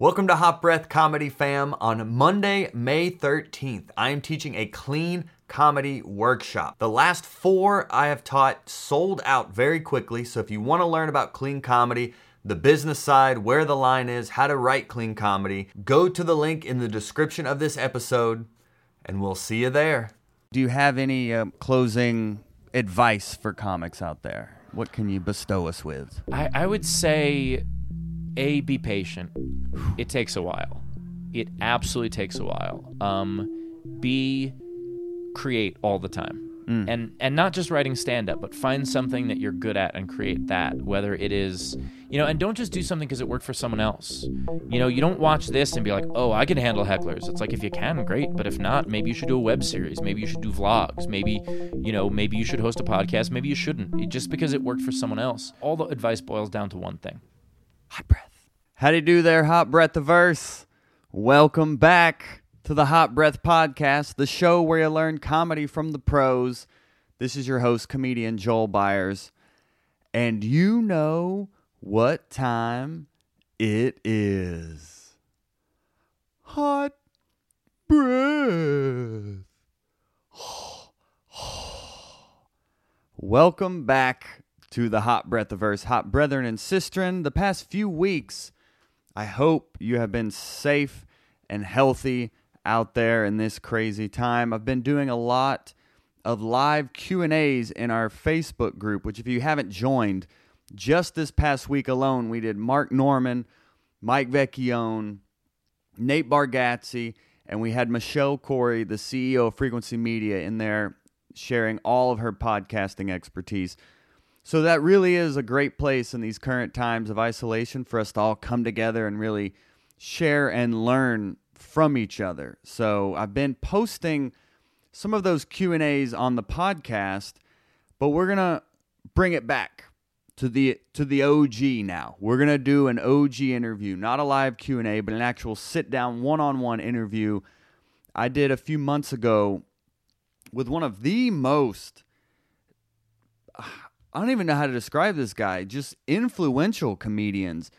Welcome to Hot Breath Comedy Fam. On Monday, May 13th, I am teaching a clean comedy workshop. The last four I have taught sold out very quickly, so if you want to learn about clean comedy, the business side, where the line is, how to write clean comedy, go to the link in the description of this episode, and we'll see you there. Do you have any uh, closing advice for comics out there? What can you bestow us with? I, I would say, A, be patient. It takes a while. It absolutely takes a while. Um, B, create all the time. And and not just writing stand up, but find something that you're good at and create that. Whether it is, you know, and don't just do something because it worked for someone else. You know, you don't watch this and be like, oh, I can handle hecklers. It's like if you can, great. But if not, maybe you should do a web series. Maybe you should do vlogs. Maybe, you know, maybe you should host a podcast. Maybe you shouldn't. Just because it worked for someone else. All the advice boils down to one thing. Hot breath. How do you do there, Hot Breathiverse? Welcome back to the Hot Breath Podcast, the show where you learn comedy from the pros. This is your host, comedian Joel Byers. And you know what time it is. Hot breath. Welcome back to the Hot Breathiverse, Hot Brethren and Sistren. The past few weeks, I hope you have been safe and healthy out there in this crazy time. I've been doing a lot of live Q&As in our Facebook group, which if you haven't joined, just this past week alone, we did Mark Norman, Mike Vecchione, Nate Bargatze, and we had Michelle Corey, the CEO of Frequency Media, in there sharing all of her podcasting expertise. So that really is a great place in these current times of isolation for us to all come together and really share and learn from each other. So I've been posting some of those Q&As on the podcast, but we're going to bring it back to the to the OG now. We're going to do an OG interview, not a live Q&A, but an actual sit down one-on-one interview I did a few months ago with one of the most I don't even know how to describe this guy, just influential comedians.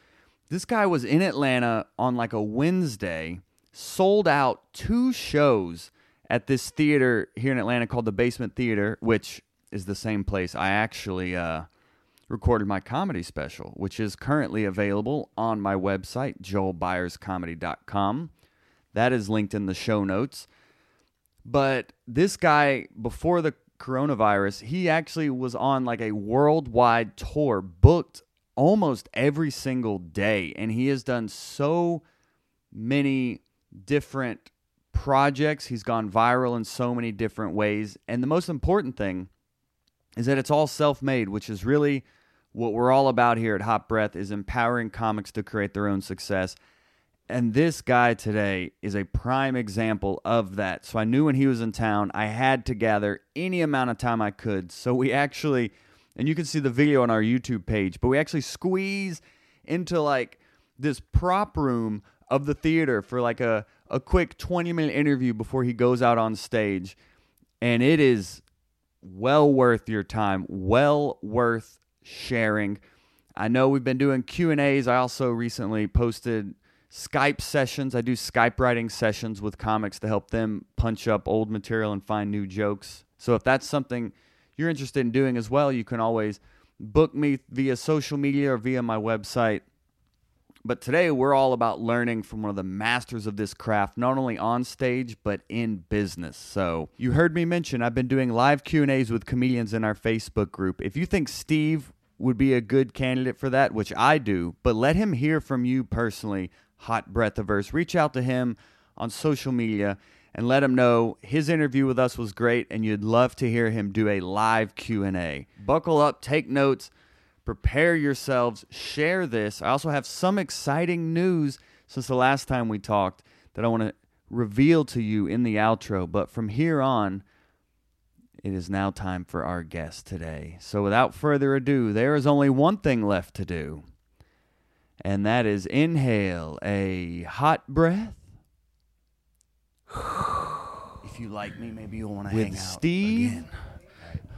This guy was in Atlanta on like a Wednesday, sold out two shows at this theater here in Atlanta called the Basement Theater, which is the same place I actually uh, recorded my comedy special, which is currently available on my website, joelbyerscomedy.com. That is linked in the show notes. But this guy, before the coronavirus, he actually was on like a worldwide tour, booked almost every single day. And he has done so many different projects. He's gone viral in so many different ways. And the most important thing is that it's all self-made, which is really what we're all about here at Hot Breath is empowering comics to create their own success. And this guy today is a prime example of that. So I knew when he was in town, I had to gather any amount of time I could. So we actually, and you can see the video on our YouTube page, but we actually squeeze into like this prop room of the theater for like a, a quick 20 minute interview before he goes out on stage. And it is well worth your time, well worth sharing. I know we've been doing Q&As. I also recently posted Skype sessions. I do Skype writing sessions with comics to help them punch up old material and find new jokes. So if that's something you're interested in doing as well, you can always book me via social media or via my website. But today we're all about learning from one of the masters of this craft, not only on stage but in business. So you heard me mention I've been doing live Q&As with comedians in our Facebook group. If you think Steve would be a good candidate for that, which I do, but let him hear from you personally, Hot Breathiverse. Reach out to him on social media and let him know his interview with us was great and you'd love to hear him do a live Q&A. Buckle up, take notes, prepare yourselves, share this. I also have some exciting news since the last time we talked that I want to reveal to you in the outro, but from here on it is now time for our guest today. So without further ado, there is only one thing left to do. And that is inhale a hot breath If you like me, maybe you'll want to hang out Steve again.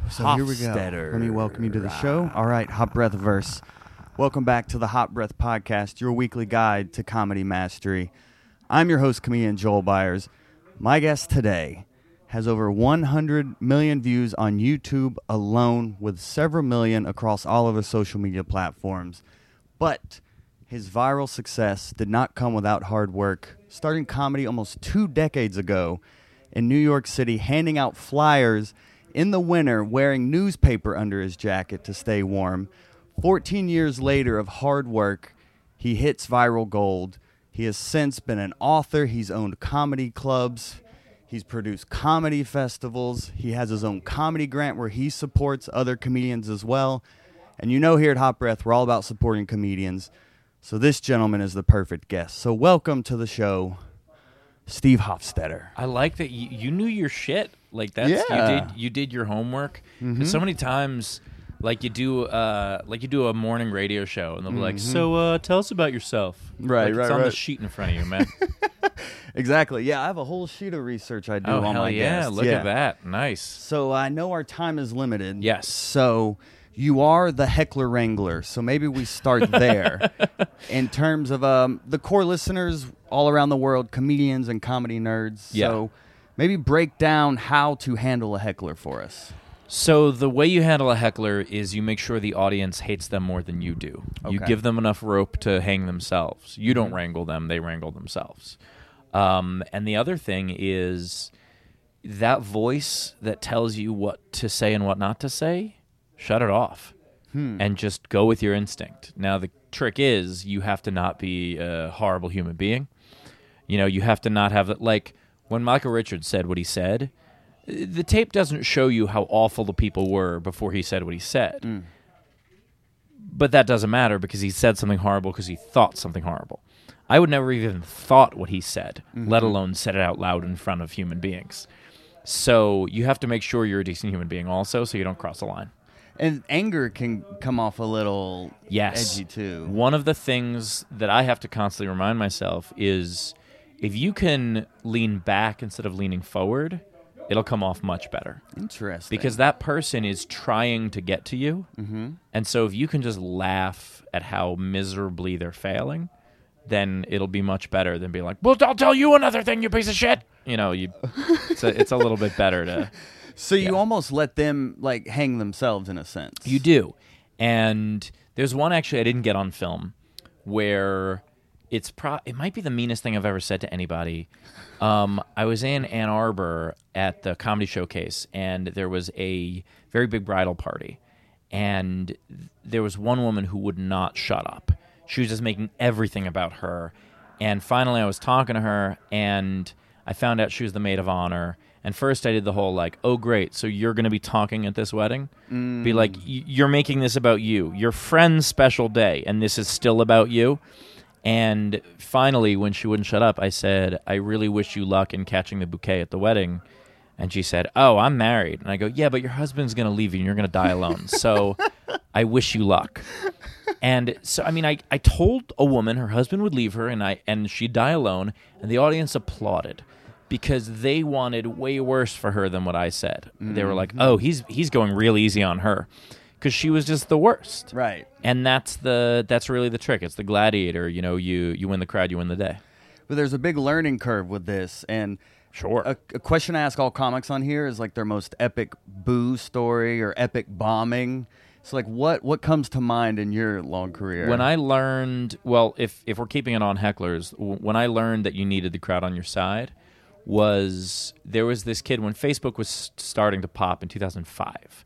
So here we go. Let me welcome you to the show. All right, hot breath verse. Welcome back to the Hot Breath Podcast, your weekly guide to comedy mastery. I'm your host, comedian Joel Byers. My guest today has over 100 million views on YouTube alone, with several million across all of his social media platforms. But his viral success did not come without hard work. Starting comedy almost two decades ago in New York City, handing out flyers in the winter, wearing newspaper under his jacket to stay warm. 14 years later of hard work, he hits viral gold. He has since been an author, he's owned comedy clubs, he's produced comedy festivals, he has his own comedy grant where he supports other comedians as well. And you know, here at Hot Breath, we're all about supporting comedians. So this gentleman is the perfect guest. So welcome to the show, Steve Hofstetter. I like that you, you knew your shit. Like that's Yeah. Mm-hmm. you did you did your homework. 'Cause so many times, like you do, uh, like you do a morning radio show, and they'll be like, "So, uh, tell us about yourself." Mm-hmm. Right, Like, right, It's on the right. sheet in front of you, man. Exactly. Yeah, I have a whole sheet of research I do oh on hell my yeah! guests. Look Yeah. at that. Nice. So I know our time is limited. Yes. So you are the heckler wrangler. So maybe we start there. In terms of um, the core listeners all around the world, comedians and comedy nerds. Yeah. So maybe break down how to handle a heckler for us. So the way you handle a heckler is you make sure the audience hates them more than you do. You give them enough rope to hang themselves. You don't wrangle them; they wrangle themselves. Um, and the other thing is that voice that tells you what to say and what not to say. Shut it off, hmm. and just go with your instinct. Now the trick is you have to not be a horrible human being. You know, you have to not have that. Like when Michael Richards said what he said, the tape doesn't show you how awful the people were before he said what he said. Hmm. But that doesn't matter because he said something horrible because he thought something horrible. I would never even thought what he said, let mm-hmm. alone said it out loud in front of human beings. So you have to make sure you're a decent human being also so you don't cross the line. And anger can come off a little Yes. edgy too. One of the things that I have to constantly remind myself is if you can lean back instead of leaning forward, it'll come off much better. Interesting. Because that person is trying to get to you. Mm-hmm. And so if you can just laugh at how miserably they're failing, then it'll be much better than being like, well, I'll tell you another thing, you piece of shit. You know, you, it's, a, it's a little bit better to. so you yeah. almost let them like hang themselves in a sense. You do. And there's one actually I didn't get on film where it's pro it might be the meanest thing I've ever said to anybody. Um, I was in Ann Arbor at the comedy showcase and there was a very big bridal party and there was one woman who would not shut up. She was just making everything about her. And finally I was talking to her and I found out she was the maid of honor. And first I did the whole like, oh great, so you're going to be talking at this wedding? Be mm. like, "Y- you're making this about you, your friend's special day, and this is still about you. And finally, when she wouldn't shut up, I said, I really wish you luck in catching the bouquet at the wedding. And she said, Oh, I'm married. And I go, Yeah, but your husband's going to leave you and you're going to die alone. So I wish you luck. And so, I mean, I, I told a woman her husband would leave her and I and she'd die alone, and the audience applauded because they wanted way worse for her than what I said. They were like, mm-hmm. "Oh, he's he's going real easy on her," because she was just the worst. Right. And that's the that's really the trick. It's the gladiator. You know, you you win the crowd, you win the day. But there's a big learning curve with this, and Sure. a, a question I ask all comics on here is like their most epic boo story or epic bombing. So like, what what comes to mind in your long career? When I learned, well, if if we're keeping it on hecklers, when I learned that you needed the crowd on your side, was there was this kid when Facebook was starting to pop in 2005.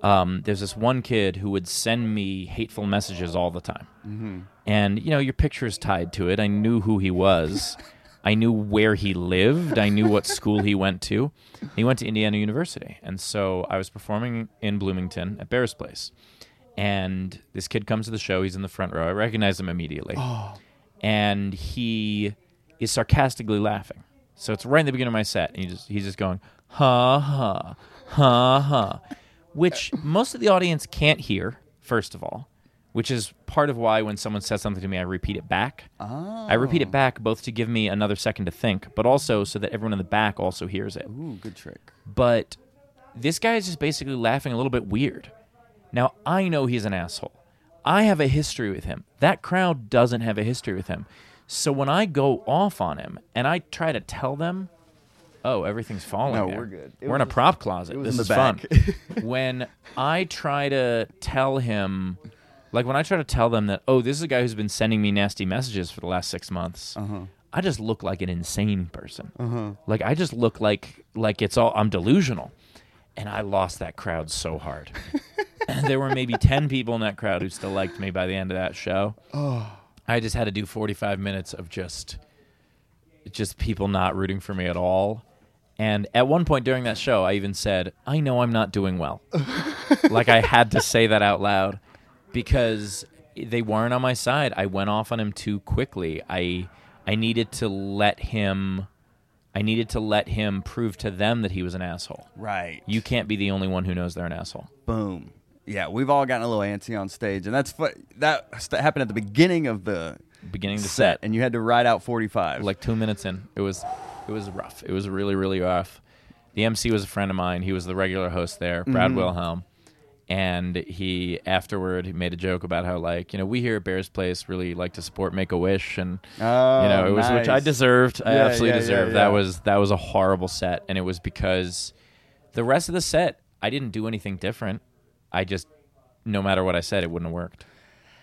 Um, there's this one kid who would send me hateful messages all the time, and you know your picture is tied to it. I knew who he was. I knew where he lived. I knew what school he went to. He went to Indiana University, and so I was performing in Bloomington at Bear's Place and this kid comes to the show. He's in the front row. I recognize him immediately, and he is sarcastically laughing. So it's right in the beginning of my set, and he just he's just going ha ha ha ha, which most of the audience can't hear. First of all, which is part of why when someone says something to me, I repeat it back. I repeat it oh. back both to give me another second to think, but also so that everyone in the back also hears it Ooh, good trick. but this guy is just basically laughing a little bit weird. Now, I know he's an asshole. I have a history with him. That crowd doesn't have a history with him. So when I go off on him and I try to tell them, "Oh, everything's falling," No, there. we're good. It we're in a prop closet. this is fun. when I try to tell him, like when I try to tell them that, "Oh, this is a guy who's been sending me nasty messages for the last six months," Uh-huh. I just look like an insane person. Like I just look like like it's all I'm delusional. And I lost that crowd so hard. there were maybe 10 people in that crowd who still liked me by the end of that show. I just had to do 45 minutes of just just people not rooting for me at all. And at one point during that show, I even said, "I know I'm not doing well." like I had to say that out loud because they weren't on my side. I went off on him too quickly. I I needed to let him I needed to let him prove to them that he was an asshole. Right. You can't be the only one who knows they're an asshole. Boom. Yeah, we've all gotten a little antsy on stage, and that's fu- that happened at the beginning of the Beginning to set, set, and you had to ride out 45. like two minutes in, it was it was rough. It was really really rough. The MC was a friend of mine. He was the regular host there, Brad Mm-hmm. Wilhelm, and he afterward he made a joke about how like you know we here at Bears Place really like to support Make a Wish and oh, you know it was which I deserved. I Yeah, absolutely yeah, deserved. yeah. That was that was a horrible set, and it was because the rest of the set I didn't do anything different. I just no matter what I said, it wouldn't have worked.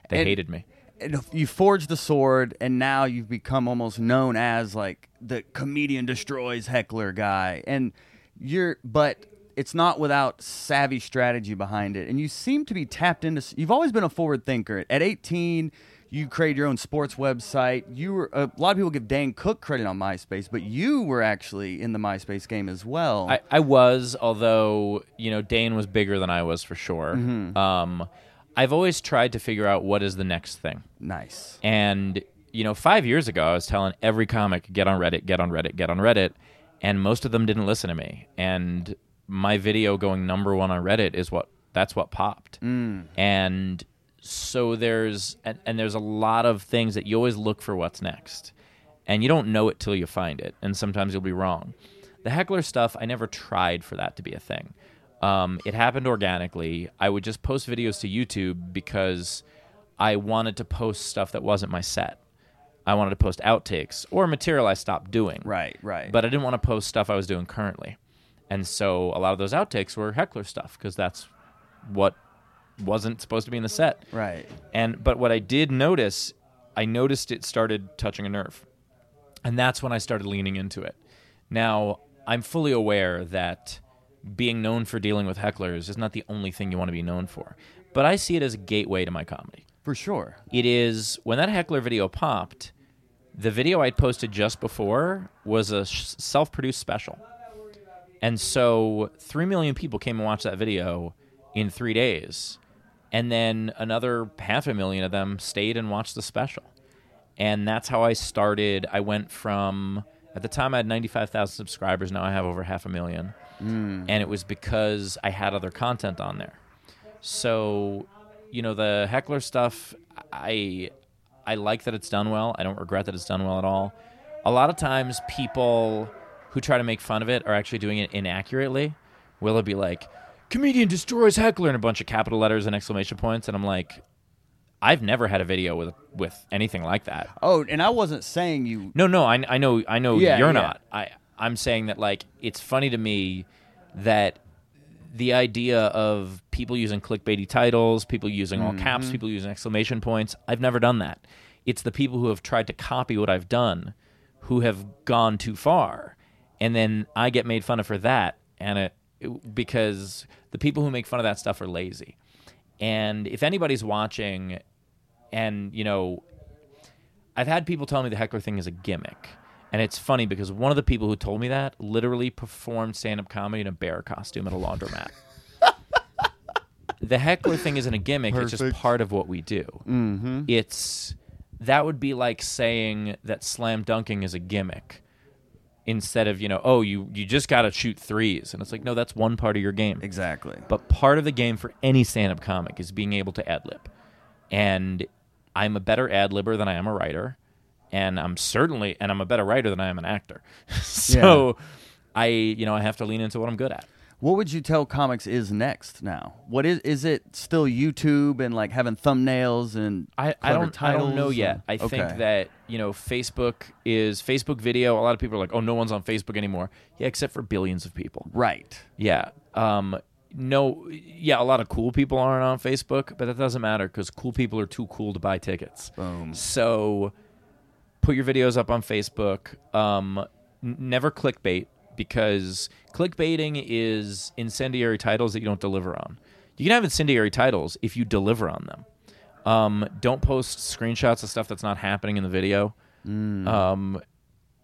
They And- hated me. And you forged the sword, and now you've become almost known as like the comedian destroys heckler guy. And you're, but it's not without savvy strategy behind it. And you seem to be tapped into. You've always been a forward thinker. At 18, you created your own sports website. You were a lot of people give Dane Cook credit on MySpace, but you were actually in the MySpace game as well. I, I was, although you know Dane was bigger than I was for sure. Mm-hmm. Um, I've always tried to figure out what is the next thing. nice. And you know, five years ago, I was telling every comic, get on Reddit, get on Reddit, get on Reddit, and most of them didn't listen to me. And my video going number one on Reddit is what that's what popped. And so there's and, and there's a lot of things that you always look for what's next, and you don't know it till you find it, and sometimes you'll be wrong. The heckler stuff, I never tried for that to be a thing. Um, it happened organically. I would just post videos to YouTube because I wanted to post stuff that wasn't my set. I wanted to post outtakes or material I stopped doing. Right, right. But I didn't want to post stuff I was doing currently. And so a lot of those outtakes were heckler stuff because that's what wasn't supposed to be in the set. right. And but what I did notice, I noticed it started touching a nerve. And that's when I started leaning into it. Now, I'm fully aware that being known for dealing with hecklers is not the only thing you want to be known for. But I see it as a gateway to my comedy. For sure. It is when that heckler video popped, the video I'd posted just before was a sh- self-produced special. And so 3 million people came and watched that video in 3 days. And then another half a million of them stayed and watched the special. And that's how I started. I went from at the time I had 95,000 subscribers, now I have over half a million. Hmm. And it was because I had other content on there. So, you know, the heckler stuff, I I like that it's done well. I don't regret that it's done well at all. A lot of times, people who try to make fun of it are actually doing it inaccurately. Will it be like, comedian destroys heckler in a bunch of capital letters and exclamation points? And I'm like, I've never had a video with with anything like that. Oh, and I wasn't saying you. No, no, I, I know, I know Yeah, you're yeah. not. I, I'm saying that like it's funny to me that the idea of people using clickbaity titles, people using all Mm-hmm. caps, people using exclamation points. I've never done that. It's the people who have tried to copy what I've done, who have gone too far, and then I get made fun of for that, and it- because the people who make fun of that stuff are lazy. And if anybody's watching, and you know, I've had people tell me the heckler thing is a gimmick. And it's funny because one of the people who told me that literally performed stand up comedy in a bear costume at a laundromat. the heckler thing isn't a gimmick, it's just part of what we do. Mm-hmm. It's that would be like saying that slam dunking is a gimmick instead of, you know, oh, you, you just got to shoot threes. And it's like, no, that's one part of your game. Exactly. But part of the game for any stand up comic is being able to ad lib. And I'm a better ad libber than I am a writer. And I'm certainly, and I'm a better writer than I am an actor. so I, you know, I have to lean into what I'm good at. What would you tell comics is next now? What is is it still YouTube and like having thumbnails and I, I don't I don't know yet. I think that you know Facebook is Facebook video. A lot of people are like, oh, no one's on Facebook anymore. Yeah, except for billions of people. right. Yeah. Um. No. Yeah, a lot of cool people aren't on Facebook, but that doesn't matter because cool people are too cool to buy tickets. Boom. So, put your videos up on Facebook. Um, n- never clickbait because clickbaiting is incendiary titles that you don't deliver on. You can have incendiary titles if you deliver on them. Um, don't post screenshots of stuff that's not happening in the video. Um,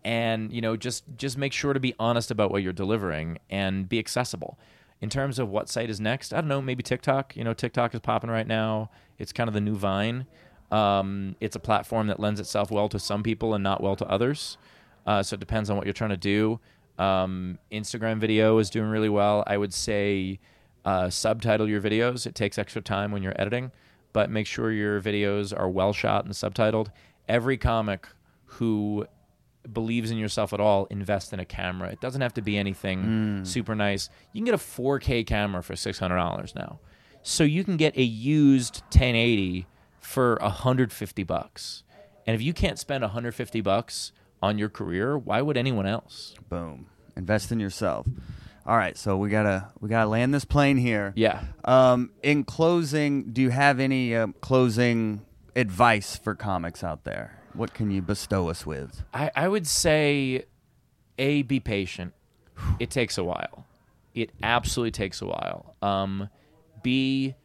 and you know, just just make sure to be honest about what you're delivering and be accessible. In terms of what site is next, I don't know. Maybe TikTok. You know, TikTok is popping right now. It's kind of the new Vine. Um, it's a platform that lends itself well to some people and not well to others. Uh, so it depends on what you're trying to do. Um, Instagram video is doing really well. I would say uh, subtitle your videos. It takes extra time when you're editing, but make sure your videos are well shot and subtitled. Every comic who believes in yourself at all, invest in a camera. It doesn't have to be anything super nice. You can get a 4K camera for $600 now. So you can get a used 1080 for 150 bucks. And if you can't spend 150 bucks on your career, why would anyone else? Boom. Invest in yourself. All right, so we gotta we gotta land this plane here. Yeah. Um, in closing, do you have any um, closing advice for comics out there? What can you bestow us with? I, I would say, A, be patient. It takes a while. It absolutely takes a while. Um, B,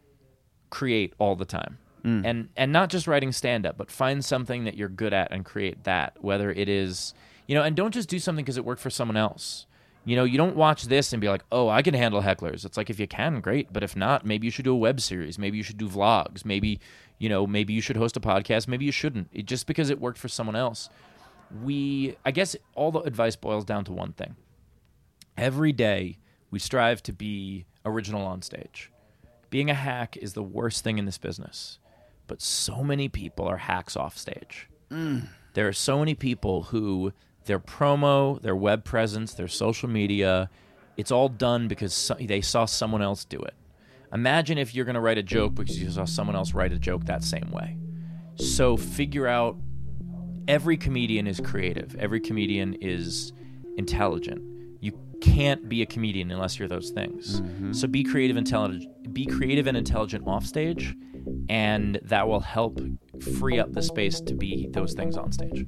create all the time. Mm. And and not just writing stand up, but find something that you're good at and create that. Whether it is, you know, and don't just do something because it worked for someone else. You know, you don't watch this and be like, "Oh, I can handle hecklers." It's like if you can, great, but if not, maybe you should do a web series, maybe you should do vlogs, maybe, you know, maybe you should host a podcast, maybe you shouldn't. It, just because it worked for someone else. We I guess all the advice boils down to one thing. Every day we strive to be original on stage. Being a hack is the worst thing in this business. But so many people are hacks off stage. Mm. There are so many people who their promo, their web presence, their social media, it's all done because so- they saw someone else do it. Imagine if you're going to write a joke because you saw someone else write a joke that same way. So figure out every comedian is creative. Every comedian is intelligent. You can't be a comedian unless you're those things. Mm-hmm. So be creative, intelligent. Be creative and intelligent off stage, and that will help free up the space to be those things on stage.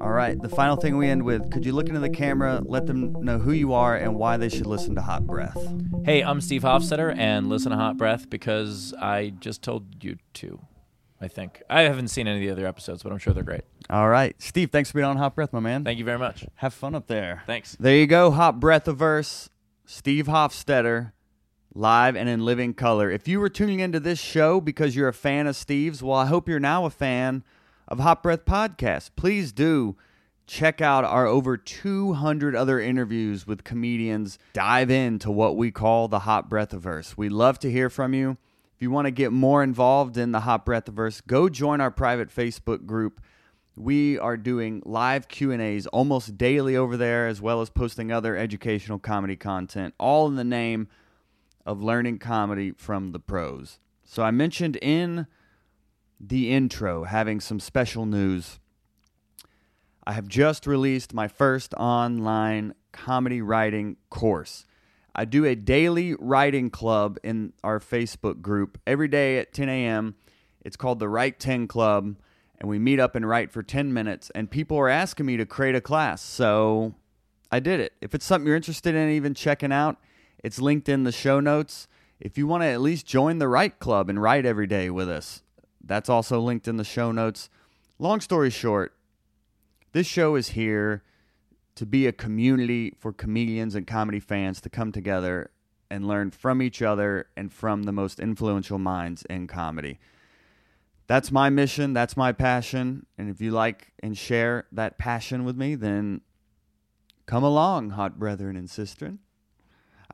All right, the final thing we end with: Could you look into the camera, let them know who you are and why they should listen to Hot Breath? Hey, I'm Steve Hofstetter, and listen to Hot Breath because I just told you to. I think I haven't seen any of the other episodes, but I'm sure they're great. All right, Steve, thanks for being on Hot Breath, my man. Thank you very much. Have fun up there. Thanks. There you go, Hot Breathiverse, Steve Hofstetter, live and in living color. If you were tuning into this show because you're a fan of Steve's, well, I hope you're now a fan of Hot Breath Podcast. Please do check out our over 200 other interviews with comedians. Dive into what we call the Hot Breathiverse. We love to hear from you. If you want to get more involved in the Hot Breathiverse, go join our private Facebook group we are doing live q&a's almost daily over there as well as posting other educational comedy content all in the name of learning comedy from the pros. So i mentioned in the intro having some special news. I have just released my first online comedy writing course. I do a daily writing club in our facebook group every day at 10 a.m it's called the write 10 club and we meet up and write for 10 minutes and people are asking me to create a class. So i did it. If it's something you're interested in even checking out it's linked in the show notes if you want to at least join the write club and write every day with us that's also linked in the show notes long story short this show is here to be a community for comedians and comedy fans to come together and learn from each other and from the most influential minds in comedy that's my mission. That's my passion. And if you like and share that passion with me, then come along, hot brethren and sistren.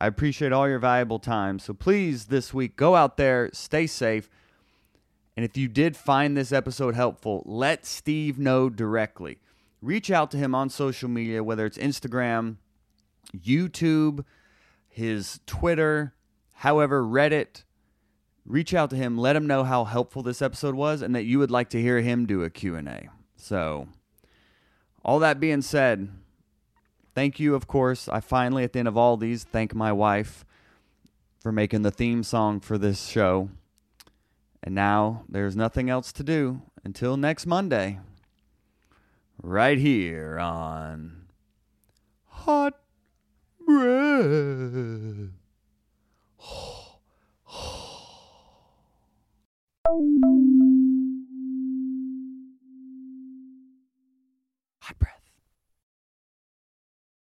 I appreciate all your valuable time. So please, this week, go out there, stay safe. And if you did find this episode helpful, let Steve know directly. Reach out to him on social media, whether it's Instagram, YouTube, his Twitter, however, Reddit. Reach out to him, let him know how helpful this episode was and that you would like to hear him do a Q&A. So, all that being said, thank you of course. I finally at the end of all these thank my wife for making the theme song for this show. And now there's nothing else to do until next Monday. Right here on Hot Breath. Hot Breath.